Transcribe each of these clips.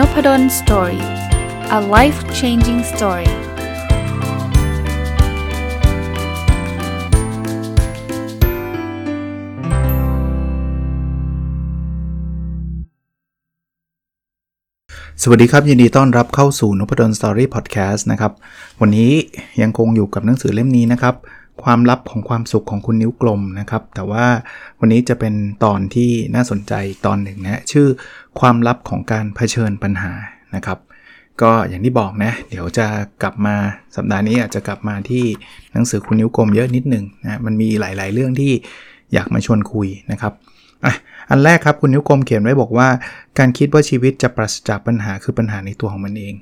Nopadol Story a life changing story สวัสดีครับ ยินดีต้อนรับเข้าสู่นพดล Story พอดแคสต์นะครับ วันนี้ยังคงอยู่กับหนังสือเล่มนี้นะครับ ความลับของความสุขของคุณนิ้วกลมนะครับ แต่ว่าวันนี้จะเป็นตอนที่น่าสนใจตอนหนึ่งนะชื่อความลับของการเผชิญปัญหานะครับ ก็อย่างที่บอกนะเดี๋ยวจะกลับมาสัปดาห์นี้อาจจะกลับมาที่หนังสือคุณนิ้วกลมเยอะนิดหนึ่งนะมันมีหลาย ๆ เรื่องที่อยากมาชวนคุยนะครับอะอันแรกครับคุณนิ้วกลมเขียนไว้บอกว่า การคิดว่าชีวิตจะปราศจากปัญหาคือปัญหาในตัวของมันเอง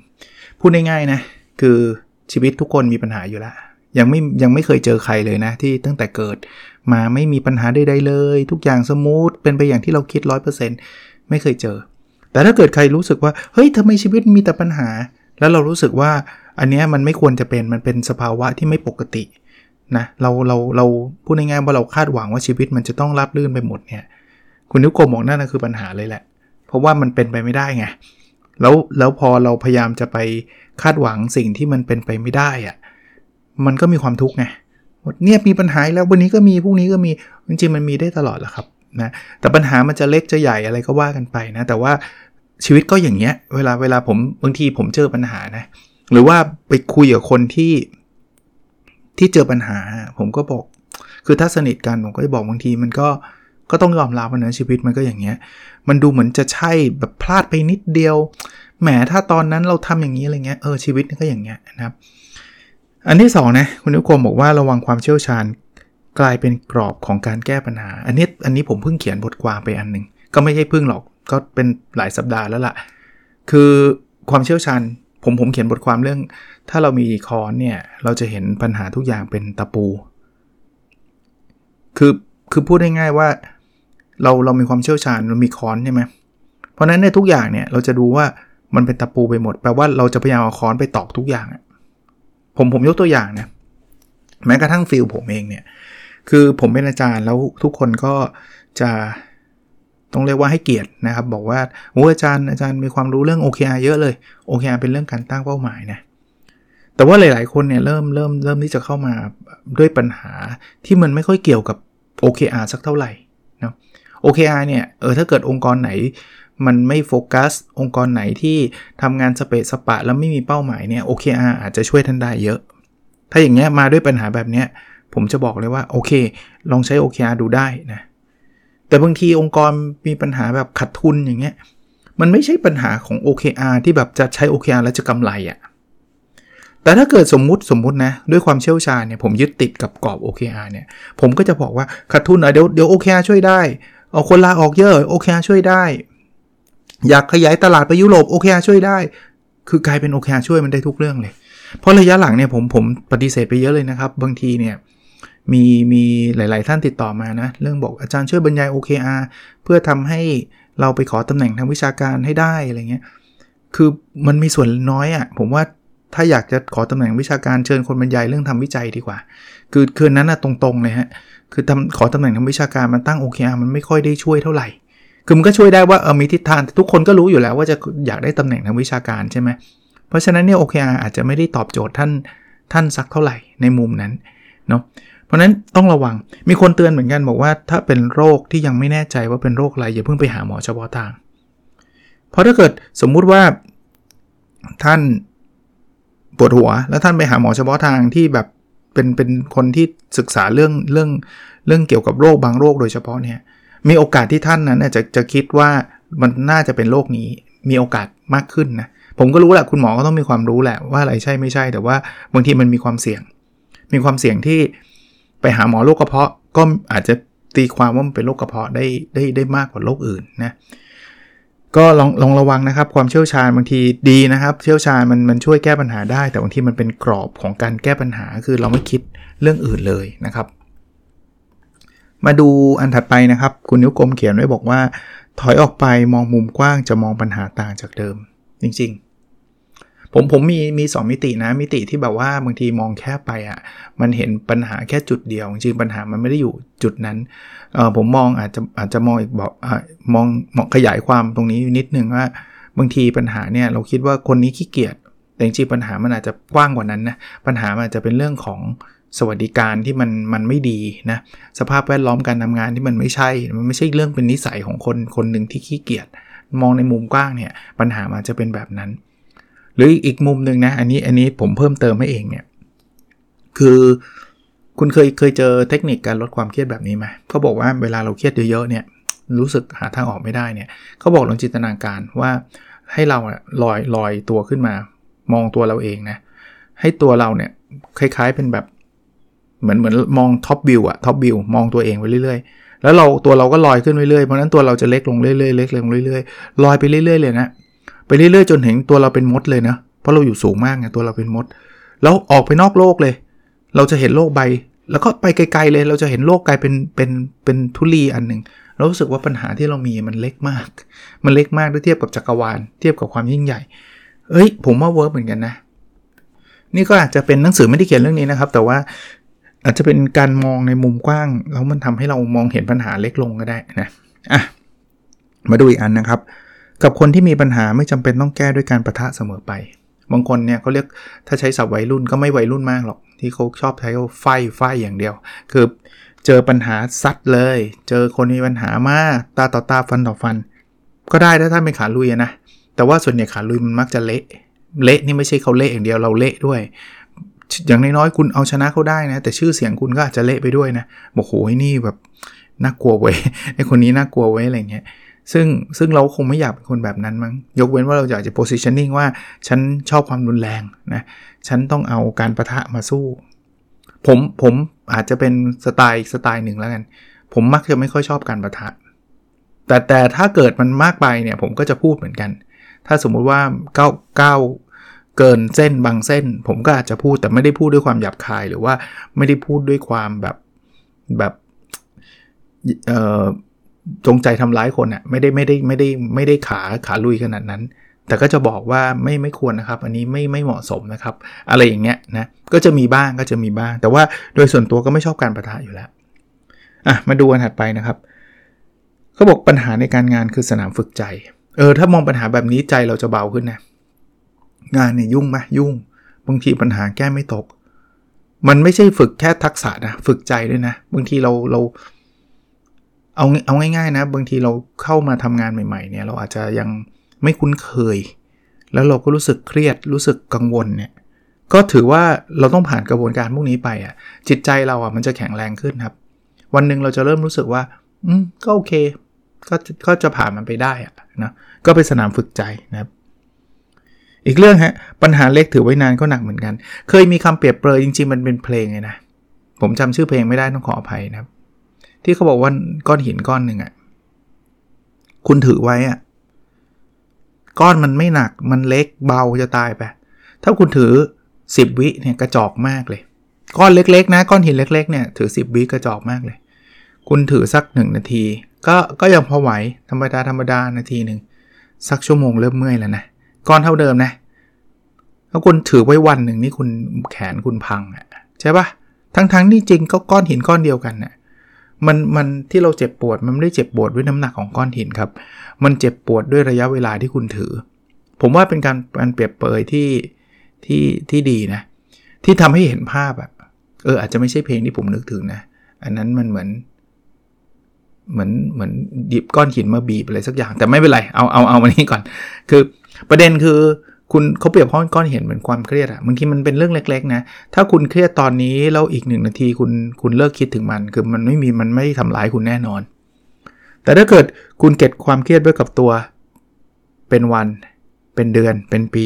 พูดง่ายๆนะคือชีวิตทุกคนมีปัญหาอยู่แล้ว ยังไม่ยังไม่เคยเจอใครเลยนะ ที่ตั้งแต่เกิดมาไม่มีปัญหาใดๆเลย ทุกอย่างสมูทเป็นไปอย่างที่เราคิด 100%ไม่เคยเจอ แต่ถ้าเกิดใครรู้สึกว่า เฮ้ยทำไมชีวิตมีแต่ปัญหา แล้วเรารู้สึกว่าอันนี้มันไม่ควรจะเป็นมันเป็นสภาวะที่ไม่ปกตินะเราเราเราพูดง่ายๆว่าเราคาดหวังว่าชีวิตมันจะต้องราบรื่นไปหมดเนี่ยคุณนิ้วโกมบอกนั่นนะคือปัญหาเลยแหละ เพราะว่ามันเป็นไปไม่ได้ไงแล้วแล้วพอเราพยายามจะไปคาดหวังสิ่งที่มันเป็นไปไม่ได้อะ มันก็มีความทุกข์ไงเนี่ยมีปัญหาแล้ววันนี้ก็มีพรุ่งนี้ก็มีจริงๆมันมีได้ตลอดแหละครับนะแต่ปัญหามันจะเล็กจะใหญ่อะไรก็ว่ากันไปนะ แต่ว่าชีวิตก็อย่างเงี้ยเวลาเวลาผมบางทีผมเจอปัญหานะ หรือว่าไปคุยกับคนที่ที่เจอปัญหา ผมก็บอก คือถ้าสนิทกันผมก็จะบอกบางทีมันก็ก็ต้องยอมรับนะชีวิตมันก็อย่างเงี้ย มันดูเหมือนจะใช่แบบพลาดไปนิดเดียวแหมถ้าตอนนั้นเราทำอย่างนี้อะไรเงี้ยเออชีวิตก็อย่างเงี้ยนะครับ อันที่2นะคุณนุกรมบอกว่าระวังความเชี่ยวชาญ กลายเป็นกรอบของการแก้ปัญหา อันนี้อันนี้ผมเพิ่งเขียนบทความไปอันหนึ่งก็ไม่ใช่เพิ่งหรอกก็เป็นหลายสัปดาห์แล้วละ่ะ คือความเชี่ยวชาญผมผมเขียนบทความเรื่อง ถ้าเรามีคอนเนี่ยเราจะเห็นปัญหาทุกอย่างเป็นตะปู คือคือพูดง่ายๆว่า เราเรามีความเชี่ยวชาญเรามีคอนใช่ไหมเพราะนั้นในทุกอย่างเนี่ยเราจะดูว่ามันเป็นตะปูไปหมดแปลว่าเราจะพยายามเอาคอนไปตอกทุกอย่าง ผมผมยกตัวอย่างนะแม้กระทั่งฟิลผมเองเนี่ย คือผมเป็นอาจารย์แล้วทุกคนก็จะต้องเรียกว่าให้เกียรตินะครับ บอกว่าโอ้อาจารย์อาจารย์มีความรู้เรื่อง OKR เยอะเลย OKR เป็นเรื่องการตั้งเป้าหมายนะแต่ว่าหลาย ๆ คนเนี่ยเริ่มเริ่มเริ่มที่จะเข้ามาด้วยปัญหาที่มันไม่ค่อยเกี่ยวกับ OKR สักเท่าไหร่นะ OKR เนี่ยเออถ้าเกิดองค์กรไหน มันไม่โฟกัส องค์กรไหนที่ทำงานสเปซสปะ แล้วไม่มีเป้าหมายเนี่ย OKR อาจจะช่วยท่านได้เยอะ ถ้าอย่างเงี้ยมาด้วยปัญหาแบบเนี้ยผมจะบอกเลยว่าโอเค ลองใช้ OKR ดูได้นะแต่บางทีองค์กรมีปัญหาแบบขัดทุนอย่างเงี้ยมันไม่ใช่ปัญหาของ OKR ที่แบบจะใช้ OKR แล้วจะกำไรอะ่ะแต่ถ้าเกิดสมมุติสมมุตินะ ด้วยความเชี่ยวชาญเนี่ยผมยึดติดกับกรอบ OKR เนี่ย ผมก็จะบอกว่าขัดทุนอะเดี๋ยวเดี๋ยว OKR ช่วยได้เอาคนลาออกเยอะ OKR ช่วยได้ อยากขยายตลาดไปยุโรป OKR ช่วยได้ คือกลายเป็น OKR ช่วยมันได้ทุกเรื่องเลย เพราะระยะหลังเนี่ยผมผมปฏิเสธไปเยอะเลยนะครับ บางทีเนี่ยมีมีหลาย ๆ ท่านติดต่อมานะ เรื่องบอกอาจารย์ช่วยบรรยาย OKR เพื่อทำให้เราไปขอตำแหน่งทางวิชาการให้ได้อะไรเงี้ยคือมันมีส่วนน้อยอะ่ะผมว่าถ้าอยากจะขอตำแหน่งวิชาการเชิญคนบรรยายเรื่องทำวิจัยดีกว่า คือคืนนั้นนะตรงๆเลยฮะคือทำขอตำแหน่งทางวิชาการมันตั้ง OKR มันไม่ค่อยได้ช่วยเท่าไหร่ คือมันก็ช่วยได้ว่าเออมีทิศทางทุกคนก็รู้อยู่แล้วว่าจะอยากได้ตำแหน่งทางวิชาการใช่ไหมเพราะฉะนั้นเนี่ย OKR อาจจะไม่ได้ตอบโจทย์ท่านท่านสักเท่าไหร่ในมุมนั้นเนาะเพราะนั้นต้องระวังมีคนเตือนเหมือนกันบอกว่า ถ้าเป็นโรคที่ยังไม่แน่ใจว่าเป็นโรคอะไรอย่าเพิ่งไปหาหมอเฉพาะทาง เพราะถ้าเกิดสมมุติว่าท่านปวดหัว แล้วท่านไปหาหมอเฉพาะทางที่แบบเป็นเป็นคนที่ศึกษาเรื่องเรื่องเรื่องเกี่ยวกับโรคบางโรคโดยเฉพาะเนี่ย มีโอกาสที่ท่านนั้นจะจะคิดว่ามันน่าจะเป็นโรคนี้มีโอกาสมากขึ้นนะผมก็รู้แหละคุณหมอก็ต้องมีความรู้แหละว่าอะไรใช่ไม่ใช่ แต่ว่าบางทีมันมีความเสี่ยง มีความเสี่ยงที่ไปหาหมอโรคกระเพาะก็อาจจะตีความว่ามันเป็นโรคกระเพาะได้ได้ได้มากกว่าโรคอื่นนะก็ลองลองระวังนะครับ ความเชี่ยวชาญบางทีดีนะครับ เชี่ยวชาญมันมันช่วยแก้ปัญหาได้ แต่บางทีมันเป็นกรอบของการแก้ปัญหาคือเราไม่คิดเรื่องอื่นเลยนะครับ มาดูอันถัดไปนะครับ คุณนิ้วกลมเขียนไว้บอกว่า ถอยออกไปมองมุมกว้างจะมองปัญหาต่างจากเดิม จริง ๆ ผมผมมีมีสมิตินะ มิติที่แบบว่าบางทีมองแค่ไปอะ่ะมันเห็นปัญหาแค่จุดเดียว จริงปัญหามันไม่ได้อยู่จุดนั้นเออผมมองอาจจะอาจจะมองอีกบอกอมองมองขยายความตรงนี้นิดนึงว่าบางทีปัญหาเนี่ยเราคิดว่าคนนี้ขี้เกียจแต่จริงปัญหามันอาจจะกว้างกว่านั้นนะปัญหามันอาจจะเป็นเรื่องของ สวัสดิการที่มันมันไม่ดีนะสภาพแวดล้อมการทำงานที่มันไม่ใช่ มันไม่ใช่เรื่องเป็นนิสัยของคนคนหนึ่งที่ขี้เกียจมองในมุมกว้างเนี่ยปัญหามันจะเป็นแบบนั้น หรืออีกมุมหนึ่งนะอันนี้อันนี้ผมเพิ่มเติมให้เองเนี่ยคือคุณเคยเคยเจอเทคนิคการลดความเครียดแบบนี้ไหมเขาบอกว่าเวลาเราเครียดเยอะๆเนี่ยรู้สึกหาทางออกไม่ได้เนี่ยเขาบอกลองจินตนาการว่าให้เราลอยลอยตัวขึ้นมา มองตัวเราเองนะให้ตัวเราเนี่ยคล้ายๆเป็นแบบ เหมือนเหมือนมองท็อปวิวอะท็อปวิวมองตัวเองไปเรื่อยๆ แล้วเราตัวเราก็ลอยขึ้นเรื่อยๆ เพราะนั้นตัวเราจะเล็กลงเรื่อยๆเล็กลงเรื่อยๆลอยไปเรื่อยๆเลยนะไปเรื่อยๆ จนเห็นตัวเราเป็นมดเลยนะเพราะเราอยู่สูงมากไงตัวเราเป็นมด แล้วออกไปนอกโลกเลย เราจะเห็นโลกใบ แล้วก็ไปไกลๆเลย เราจะเห็นโลกกลายเป็นเป็นเป็นทุลีอันหนึ่งเรารู้สึกว่าปัญหาที่เรามีมันเล็กมาก มันเล็กมากด้วยเทียบกับจักรวาล เทียบกับความยิ่งใหญ่ เอ้ย ผมว่าเวิร์กเหมือนกันนะ นี่ก็อาจจะเป็นหนังสือไม่ได้เขียนเรื่องนี้นะครับ แต่ว่า อาจจะเป็นการมองในมุมกว้าง แล้วมันทำให้เรามองเห็นปัญหาเล็กลงก็ได้นะอะมาดูอีกอันนะครับ กับคนที่มีปัญหาไม่จำเป็นต้องแก้ด้วยการประทะเสมอไป บางคนเนี่ยเขาเรียกถ้าใช้ศัพท์วัยรุ่นก็ไม่วัยรุ่นมากหรอกที่เขาชอบใช้ว่าไฟไฟอย่างเดียว คือเจอปัญหาซัดเลย เจอคนมีปัญหามากตาต่อตาฟันต่อฟัน ก็ได้ถ้าท่านเป็นขาลุยนะแต่ว่าส่วนใหญ่ขาลุยมันมักจะเละเละนี่ไม่ใช่เขาเละอย่างเดียวเราเละด้วย อย่างน้อยๆคุณเอาชนะเขาได้นะ แต่ชื่อเสียงคุณก็อาจจะเละไปด้วยนะบอกโหนี่แบบน่ากลัวเว้ยไอคนนี้น่ากลัวเว้ยอะไรเงี้ยซึ่งซึ่งเราคงไม่อยากเป็นคนแบบนั้นมั้งยกเว้นว่าเราอยากจะ positioning ว่าฉันชอบความรุนแรงนะฉันต้องเอาการประทะมาสู้ ผมผมอาจจะเป็นสไตล์สไตล์หนึ่งแล้วกัน ผมมักจะไม่ค่อยชอบการประทะ แต่แต่ถ้าเกิดมันมากไปเนี่ยผมก็จะพูดเหมือนกัน ถ้าสมมุติว่าก้าวก้าว เกินเส้นบางเส้น ผมก็อาจจะพูดแต่ไม่ได้พูดด้วยความหยาบคายหรือว่าไม่ได้พูดด้วยความแบบแบบเอ่อจงใจทำร้ายคนอะ่ะไม่ได้ไม่ได้ไม่ได้ไม่ได้ขาขาลุยขนาดนั้น แต่ก็จะบอกว่าไม่ไม่ควรนะครับ อันนี้ไม่ไม่เหมาะสมนะครับ อะไรอย่างเงี้ยนะก็จะมีบ้างก็จะมีบ้าง แต่ว่าโดยส่วนตัวก็ไม่ชอบการประทะอยู่แล้วอะมาดูกันถัดไปนะครับเขาบอกปัญหาในการงานคือสนามฝึกใจเออถ้ามองปัญหาแบบนี้ใจเราจะเบาขึ้นนะ งานเนี่ยยุ่งไหมยุ่ง บางทีปัญหาแก้ไม่ตก มันไม่ใช่ฝึกแค่ทักษะนะฝึกใจด้วยนะ บางทีเราเราเอาเอาง่ายๆนะ บางทีเราเข้ามาทำงานใหม่ๆเนี่ยเราอาจจะยังไม่คุ้นเคย แล้วเราก็รู้สึกเครียดรู้สึกกังวลเนี่ยก็ถือว่าเราต้องผ่านกระบวนการพวกนี้ไปอะ จิตใจเราอะมันจะแข็งแรงขึ้นครับ วันหนึ่งเราจะเริ่มรู้สึกว่า อืมก็โอเค ก็ก็จะผ่านมันไปได้อะนะก็เป็นสนามฝึกใจนะครับ อีกเรื่องฮะปัญหาเล็กถือไว้นานก็หนักเหมือนกัน เคยมีคำเปรียบเปรยจริง ๆ มันเป็นเพลงไงนะผมจำชื่อเพลงไม่ได้ต้องขออภัยนะครับ ที่เขาบอกว่าก้อนหินก้อนหนึ่งอะคุณถือไว้อะก้อนมันไม่หนักมันเล็กเบาจะตายไปถ้าคุณถือ 10 วิเนี่ยกระจอกมากเลย ก้อนเล็กๆ นะ ก้อนหินเล็กๆเนี่ยถือ 10 วิกระจอกมากเลย คุณถือสัก 1 นาที ก็ก็ยังพอไหวธรรมดาธรรมดานาทีหนึ่งสักชั่วโมงเริ่มเมื่อยแล้วนะ ก้อนเท่าเดิมนะ ถ้าคุณถือไว้วันหนึ่งนี่คุณแขนคุณพังอะใช่ปะทั้งๆที่จริงก็ก้อนหินก้อนเดียวกันน่ะมันมันที่เราเจ็บปวดมันไม่ได้เจ็บปวดด้วยน้ำหนักของก้อนหินครับ มันเจ็บปวดด้วยระยะเวลาที่คุณถือ ผมว่าเป็นการการเปรียบเปยที่ที่ที่ดีนะ ที่ทำให้เห็นภาพอะเอออาจจะไม่ใช่เพลงที่ผมนึกถึงนะ อันนั้นมันเหมือน เหมือนเหมือนหยิบก้อนหินมาบีบอะไรสักอย่าง แต่ไม่เป็นไร เอาเอาเอามานี้ก่อน คือประเด็นคือคุณเขาเปรียบก้อนก้อนหินเหมือนความเครียดอะบางทีมันเป็นเรื่องเล็กๆนะ ถ้าคุณเครียดตอนนี้แล้วอีกหนึ่งนาทีคุณคุณเลิกคิดถึงมัน คือมันไม่มีมันไม่ทำร้ายคุณแน่นอน แต่ถ้าเกิดคุณเก็บความเครียดไว้กับตัว เป็นวัน เป็นเดือน เป็นปี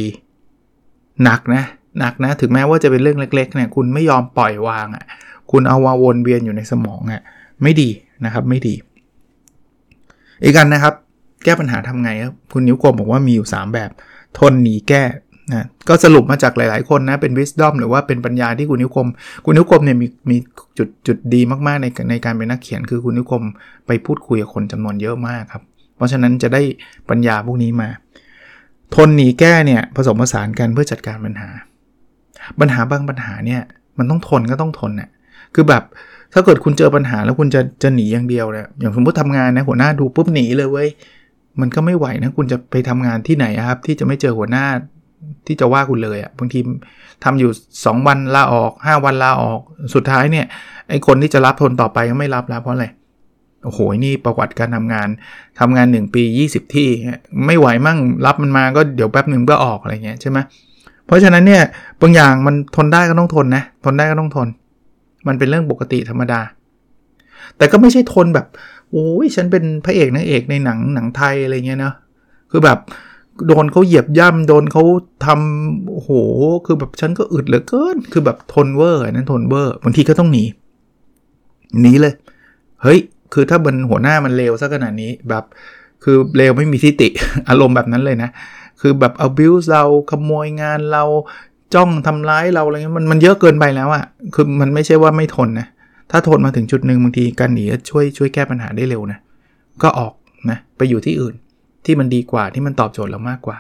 หนักนะ หนักนะ ถึงแม้ว่าจะเป็นเรื่องเล็กๆเนี่ยคุณไม่ยอมปล่อยวางอะ่ะคุณเอาวาวนเวียนอยู่ในสมองอะ่ะไม่ดีนะครับ ไม่ดี อีกกันนะครับ แก้ปัญหาทำไงครับคุณนิ้วกลมบอกว่ามีอยู่ 3 แบบ ทนหนีแก้นะก็สรุปมาจากหลาย ๆ คนนะ เป็น wisdom หรือว่าเป็นปัญญาที่คุณนิ้วกลม คุณนิ้วกลมเนี่ยมีมีจุดจุดดีมาก ๆ ในในการเป็นนักเขียน คือคุณนิ้วกลมไปพูดคุยกับคนจำนวนเยอะมากครับ เพราะฉะนั้นจะได้ปัญญาพวกนี้มา ทนหนีแก้เนี่ยผสมผสานกันเพื่อจัดการปัญหา ปัญหาบางปัญหาเนี่ยมันต้องทนก็ต้องทนน่ยคือแบบ ถ้าเกิดคุณเจอปัญหาแล้วคุณจะจะหนีอย่างเดียวเนี่ยอย่างสมมติทำงานนะหัวหน้าดูปุ๊บหนีเลยเว้ยมันก็ไม่ไหวนะคุณจะไปทำงานที่ไหนครับ ที่จะไม่เจอหัวหน้าที่จะว่าคุณเลยอะ่ะบางทีทำอยู่ 2 วันลาออก 5 วันลาออกสุดท้ายเนี่ยไอคนที่จะรับทนต่อไปก็ไม่รับแล้วเพราะอะไรโอ้โหนี่ประวัติการทำงานทำงาน 1 ปี 20 ที่ไม่ไหวมั่งรับมันมาก็เดี๋ยวแป๊บหนึ่งก็ออกอะไรเงี้ยใช่ไหมเพราะฉะนั้นเนี่ยบางอย่างมันทนได้ก็ต้องทนนะทนได้ก็ต้องทน มันเป็นเรื่องปกติธรรมดา แต่ก็ไม่ใช่ทนแบบโอ้ยฉันเป็นพระเอกนางเอกในหนังหนังไทยอะไรเงี้ยนะคือแบบโดนเขาเหยียบย่ำโดนเขาทำโอ้โห คือแบบฉันก็อึดเหลือเกิน คือแบบทนเวอร์นั้นทนเวอร์บางทีก็ต้องหนีหนีเลย เฮ้ย คือถ้าบนหัวหน้ามันเลวซะขนาดนี้แบบ คือเลวไม่มีทิฏฐิอารมณ์แบบนั้นเลยนะ คือแบบ abuse เราขโมยงานเรา จ้องทำร้ายเราอะไรเงี้ยมันมันเยอะเกินไปแล้วอะ่ะคือมันไม่ใช่ว่าไม่ทนนะถ้าทนมาถึงจุดหนึ่งบางทีการหนีช่วยช่วยแก้ปัญหาได้เร็วนะก็ออกนะไปอยู่ที่อื่นที่มันดีกว่าที่มันตอบโจทย์เรามากกว่า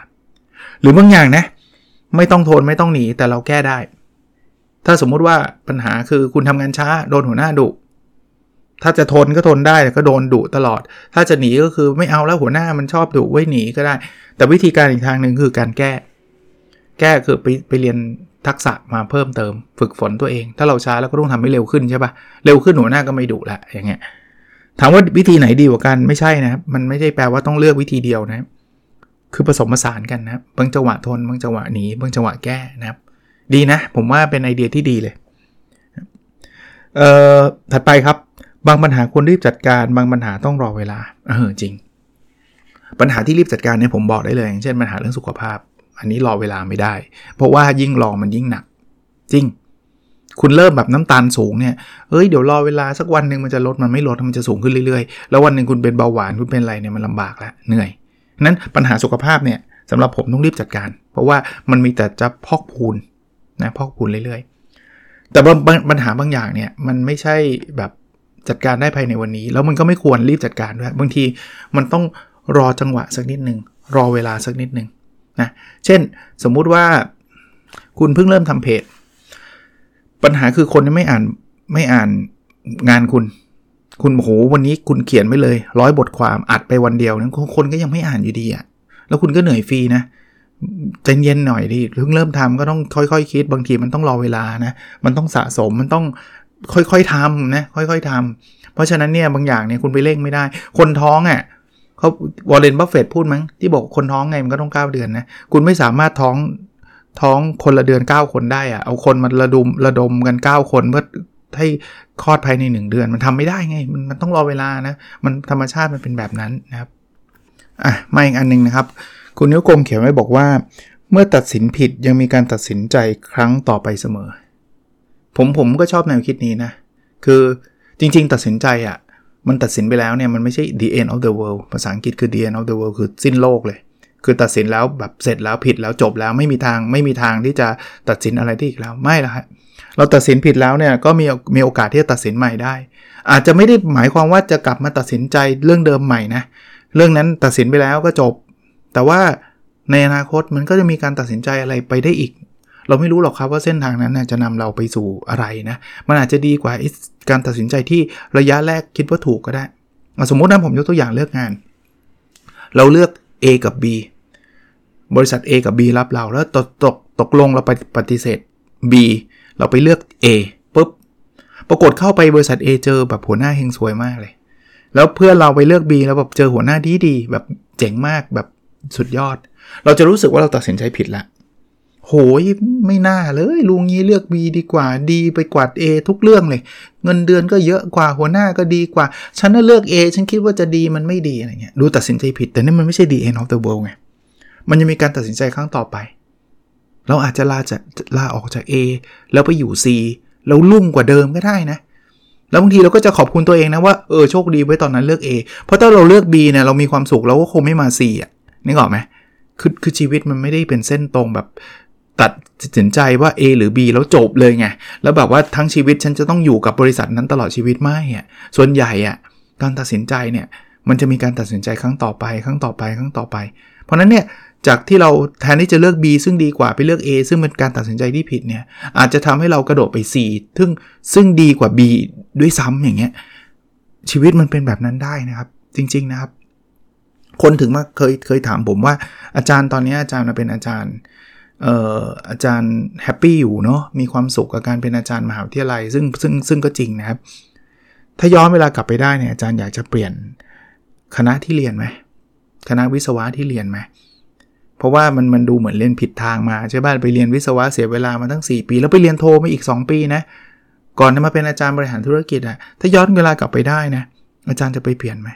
หรือบางอย่างนะ ไม่ต้องทนไม่ต้องหนีแต่เราแก้ได้ ถ้าสมมุติว่าปัญหาคือคุณทำงานช้าโดนหัวหน้าดุถ้าจะทนก็ทนได้แต่ก็โดนดุตลอด ถ้าจะหนีก็คือไม่เอาแล้วหัวหน้ามันชอบดุไว้หนีก็ได้ แต่วิธีการอีกทางหนึ่งคือการแก้ แก้คือไปไปเรียนทักษะมาเพิ่มเติม ฝึกฝนตัวเอง ถ้าเราช้าแล้วก็ต้องทำให้เร็วขึ้นใช่ปะเร็วขึ้นหัวหน้าก็ไม่ดุละอย่างเงี้ยถามว่าวิธีไหนดีกว่ากันไม่ใช่นะครับมันไม่ใช่แปลว่าต้องเลือกวิธีเดียวนะคือผสมผสานกันนะบางจังหวะทนบางจังหวะหนีบางจังหวะแก้นะครับ ดีนะ ผมว่าเป็นไอเดียที่ดีเลยเอ่อถัดไปครับ บางปัญหาควรรีบจัดการ บางปัญหาต้องรอเวลาเออจริง ปัญหาที่รีบจัดการเนี่ยผมบอกได้เลยอย่างเช่นปัญหาเรื่องสุขภาพ อันนี้รอเวลาไม่ได้ เพราะว่ายิ่งรอมันยิ่งหนัก จริง คุณเริ่มแบบน้ำตาลสูงเนี่ยเฮ้ยเดี๋ยวรอเวลาสักวันหนึ่งมันจะลดมันไม่ลดมันจะสูงขึ้นเรื่อยๆ แล้ววันหนึ่งคุณเป็นเบาหวานคุณเป็นอะไรเนี่ยมันลำบากแล้วเหนื่อยนั้นปัญหาสุขภาพเนี่ยสำหรับผมต้องรีบจัดการ เพราะว่ามันมีแต่จะพอกพูนนะพอกพูนเรื่อยๆ แต่ปัญหาบางอย่างเนี่ยมันไม่ใช่แบบจัดการได้ภายในวันนี้ แล้วมันก็ไม่ควรรีบจัดการด้วย บางทีมันต้องรอจังหวะสักนิดหนึ่งรอเวลาสักนิดหนึ่ง นะเช่นสมมุติว่าคุณเพิ่งเริ่มทำเพจ ปัญหาคือคนไม่อ่านไม่อ่านงานคุณ คุณโหวันนี้คุณเขียนไปเลยร้อยบทความอัดไปวันเดียวนั้นคนก็ยังไม่อ่านอยู่ดีอะ่ะแล้วคุณก็เหนื่อยฟรีนะใจเย็นหน่อยดิเพิ่งเริ่มทำก็ต้องค่อยๆคคิด บางทีมันต้องรอเวลานะ มันต้องสะสมมันต้องค่อยๆทำนะค่อยๆทำเพราะฉะนั้นเนี่ยบางอย่างเนี่ยคุณไปเร่งไม่ได้ คนท้องอะ่ะ เขา Warren Buffett พูดมั้งที่บอกคนท้องไงมันก็ต้อง 9 เดือนนะคุณไม่สามารถท้องท้องคนละเดือน 9 คนได้อะเอาคนมาระดมระดมกัน 9 คนเพื่อให้คลอดภายใน 1 เดือนมันทำไม่ได้ไง มันมันต้องรอเวลานะมันธรรมชาติมันเป็นแบบนั้นนะครับอะมาอีกอันนึงนะครับ คุณนิ้วกลมเขียนไว้บอกว่า เมื่อตัดสินผิดยังมีการตัดสินใจครั้งต่อไปเสมอ ผมผมก็ชอบแนวคิดนี้นะ คือจริง ๆ ตัดสินใจอะ่ะ มันตัดสินไปแล้วเนี่ยมันไม่ใช่ the end of the world ภาษาอังกฤษคือ the end of the world คือสิ้นโลกเลย คือตัดสินแล้วแบบเสร็จแล้วผิดแล้วจบแล้วไม่มีทางไม่มีทางที่จะตัดสินอะไรที่อีกแล้วไม่ละฮะเราตัดสินผิดแล้วเนี่ยก็มีมีโอกาสที่จะตัดสินใหม่ได้ อาจจะไม่ได้หมายความว่าจะกลับมาตัดสินใจเรื่องเดิมใหม่นะเรื่องนั้นตัดสินไปแล้วก็จบ แต่ว่าในอนาคตมันก็จะมีการตัดสินใจอะไรไปได้อีก เราไม่รู้หรอกครับว่าเส้นทางนั้นจะนำเราไปสู่อะไรนะ มันอาจจะดีกว่าการตัดสินใจที่ระยะแรกคิดว่าถูกก็ได้ สมมตินะผมยกตัวอย่างเลือกงาน เราเลือก A กับ B บริษัท A กับ B รับเราแล้วตกตกตกลงเราไปปฏิเสธ B เราไปเลือก A ปุ๊บ ปรากฏเข้าไปบริษัท A เจอแบบหัวหน้าเฮงสวยมากเลย แล้วเพื่อนเราไปเลือก B แล้วแบบเจอหัวหน้าดีดีแบบเจ๋งมากแบบสุดยอด เราจะรู้สึกว่าเราตัดสินใจผิดละ โหยไม่น่าเลยลุงงี้เลือก B ดีกว่าดีไปกว่า A ทุกเรื่องเลย เงินเดือนก็เยอะกว่าหัวหน้าก็ดีกว่า ฉันน่าเลือก A ฉันคิดว่าจะดีมันไม่ดีอะไรเงี้ยดูตัดสินใจผิด แต่นี่มันไม่ใช่ดี end of the world ไงมันจะมีการตัดสินใจครั้งต่อไป เราอาจจะลาจากลาออกจาก A แล้วไปอยู่ C แล้วลุ่งกว่าเดิมก็ได้นะ แล้วบางทีเราก็จะขอบคุณตัวเองนะว่าเออโชคดีไว้ตอนนั้นเลือก A เพราะถ้าเราเลือก B เนี่ยเรามีความสุขเราก็คงไม่มา C อะนึกออกไหมคือคือชีวิตมันไม่ได้เป็นเส้นตรงแบบ ตัดสินใจว่า A หรือ B แล้วจบเลยไง แล้วแบบว่าทั้งชีวิตฉันจะต้องอยู่กับบริษัทนั้นตลอดชีวิตไม่อะส่วนใหญ่อะการตัดสินใจเนี่ยมันจะมีการตัดสินใจครั้งต่อไปครั้งต่อไปครั้งต่อไป เพราะนั้นเนี่ยจากที่เราแทนที่จะเลือก B ซึ่งดีกว่าไปเลือก A ซึ่งเป็นการตัดสินใจที่ผิดเนี่ยอาจจะทำให้เรากระโดดไป C ซึ่งซึ่งดีกว่า B ด้วยซ้ำอย่างเงี้ยชีวิตมันเป็นแบบนั้นได้นะครับ จริง ๆนะครับ คนถึงมาเคยเคยถามผมว่าอาจารย์ตอนนี้อาจารย์มาเป็นอาจารย์ อาจารย์แฮปปี้อยู่เนาะมีความสุขกับการเป็นอาจารย์มหาวิทยาลัย ซึ่งซึ่งซึ่งก็จริงนะครับ ถ้าย้อนเวลากลับไปได้เนี่ยอาจารย์อยากจะเปลี่ยนคณะที่เรียนไหมคณะวิศวะที่เรียนไหมเพราะว่ามันมันดูเหมือนเรียนผิดทางมาใช่ป่ะไปเรียนวิศวะเสียเวลามาตั้ง 4 ปี แล้วไปเรียนโทมาอีก 2 ปีนะก่อนจะมาเป็นอาจารย์บริหารธุรกิจอะถ้าย้อนเวลากลับไปได้นะอาจารย์จะไปเปลี่ยนไหม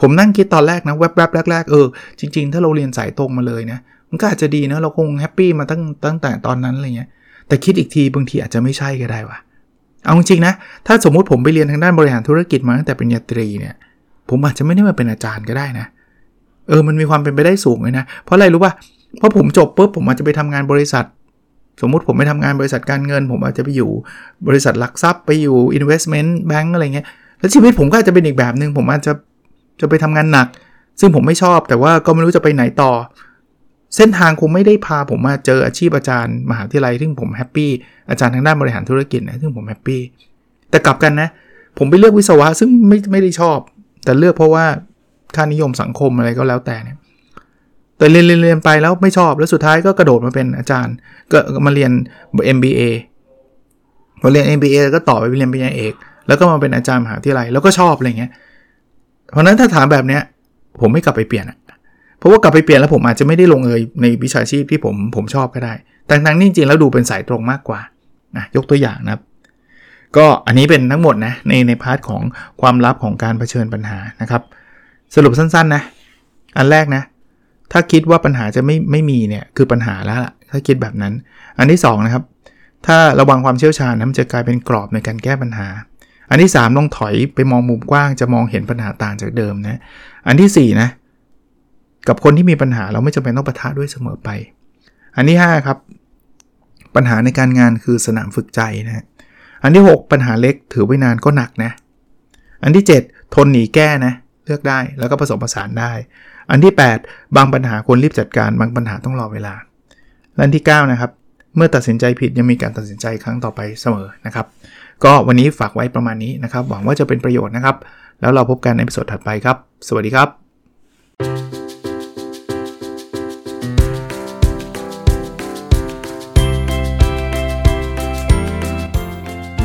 ผมนั่งคิดตอนแรกนะแวบๆแรกๆเออจริง ๆ ถ้าเราเรียนสายตรงมาเลยนะ มันก็อาจจะดีนะเราคง happy มาตั้งตั้งแต่ตอนนั้นอะไรเงี้ยแต่คิดอีกทีบางทีอาจจะไม่ใช่ก็ได้วะเอาจริงนะ ถ้าสมมุติผมไปเรียนทางด้านบริหารธุรกิจมาตั้งแต่ปริญญาตรีเนี่ย ผมอาจจะไม่ได้มาเป็นอาจารย์ก็ได้นะ เออ มันมีความเป็นไปได้สูงเลยนะ เพราะอะไรรู้ป่ะ เพราะผมจบปุ๊บผมอาจจะไปทำงานบริษัท สมมุติผมไปทำงานบริษัทการเงิน ผมอาจจะไปอยู่บริษัทหลักทรัพย์ไปอยู่ investment bank อะไรเงี้ย แล้วชีวิตผมก็อาจจะเป็นอีกแบบหนึ่งผมอาจจะจะไปทำงานหนัก ซึ่งผมไม่ชอบแต่ว่าก็ไม่รู้จะไปไหนต่อ เส้นทางคงไม่ได้พาผมมาเจออาชีพอาจารย์มหาวิทยาลัยซึ่งผม happy อาจารย์ทางด้านบริหารธุรกิจนะซึ่งผม happy แต่กลับกันนะ ผมไปเลือกวิศวะซึ่งไม่ไม่ได้ชอบ แต่เลือกเพราะว่าค่านิยมสังคมอะไรก็แล้วแต่เนี่ยแต่เรียนเรียนไปแล้วไม่ชอบแล้วสุดท้ายก็กระโดดมาเป็นอาจารย์ ก็มาเรียน MBA พอเรียน MBA ก็ต่อไปเรียนปริญญาเอก แล้วก็มาเป็นอาจารย์มหาวิทยาลัยแล้วก็ชอบอะไรเงี้ยเพราะนั้นถ้าถามแบบเนี้ยผมไม่กลับไปเปลี่ยนอะ เพราะว่ากลับไปเปลี่ยนแล้วผมอาจจะไม่ได้ลงเอยในวิชาชีพที่ผมผมชอบก็ได้แต่ทั้งนี้จริงๆแล้วดูเป็นสายตรงมากกว่านะยกตัวอย่างนะครับ ก็อันนี้เป็นทั้งหมดนะในใน part ของความลับของการเผชิญปัญหานะครับ สรุปสั้นๆนะอันแรกนะ ถ้าคิดว่าปัญหาจะไม่ไม่มีเนี่ยคือปัญหาแล้วล่ะถ้าคิดแบบนั้น อันที่2นะครับถ้าระวังความเชี่ยวชาญนะมันจะกลายเป็นกรอบในการแก้ปัญหา อันที่3ต้องถอยไปมองมุมกว้างจะมองเห็นปัญหาต่างจากเดิมนะ อันที่4นะ กับคนที่มีปัญหาเราไม่จำเป็นต้องปะทะด้วยเสมอไป อันที่5ครับ ปัญหาในการงานคือสนามฝึกใจนะ อันที่ 6 ปัญหาเล็กถือไว้นานก็หนักนะ อันที่ 7 ทนหนีแก้นะ เลือกได้แล้วก็ผสมผสานได้ อันที่ 8 บางปัญหาควรรีบจัดการ บางปัญหาต้องรอเวลาและอันที่ 9 นะครับ เมื่อตัดสินใจผิดยังมีการตัดสินใจครั้งต่อไปเสมอนะครับ ก็วันนี้ฝากไว้ประมาณนี้นะครับ หวังว่าจะเป็นประโยชน์นะครับ แล้วเราพบกันในสดถัดไปครับ สวัสดีครับ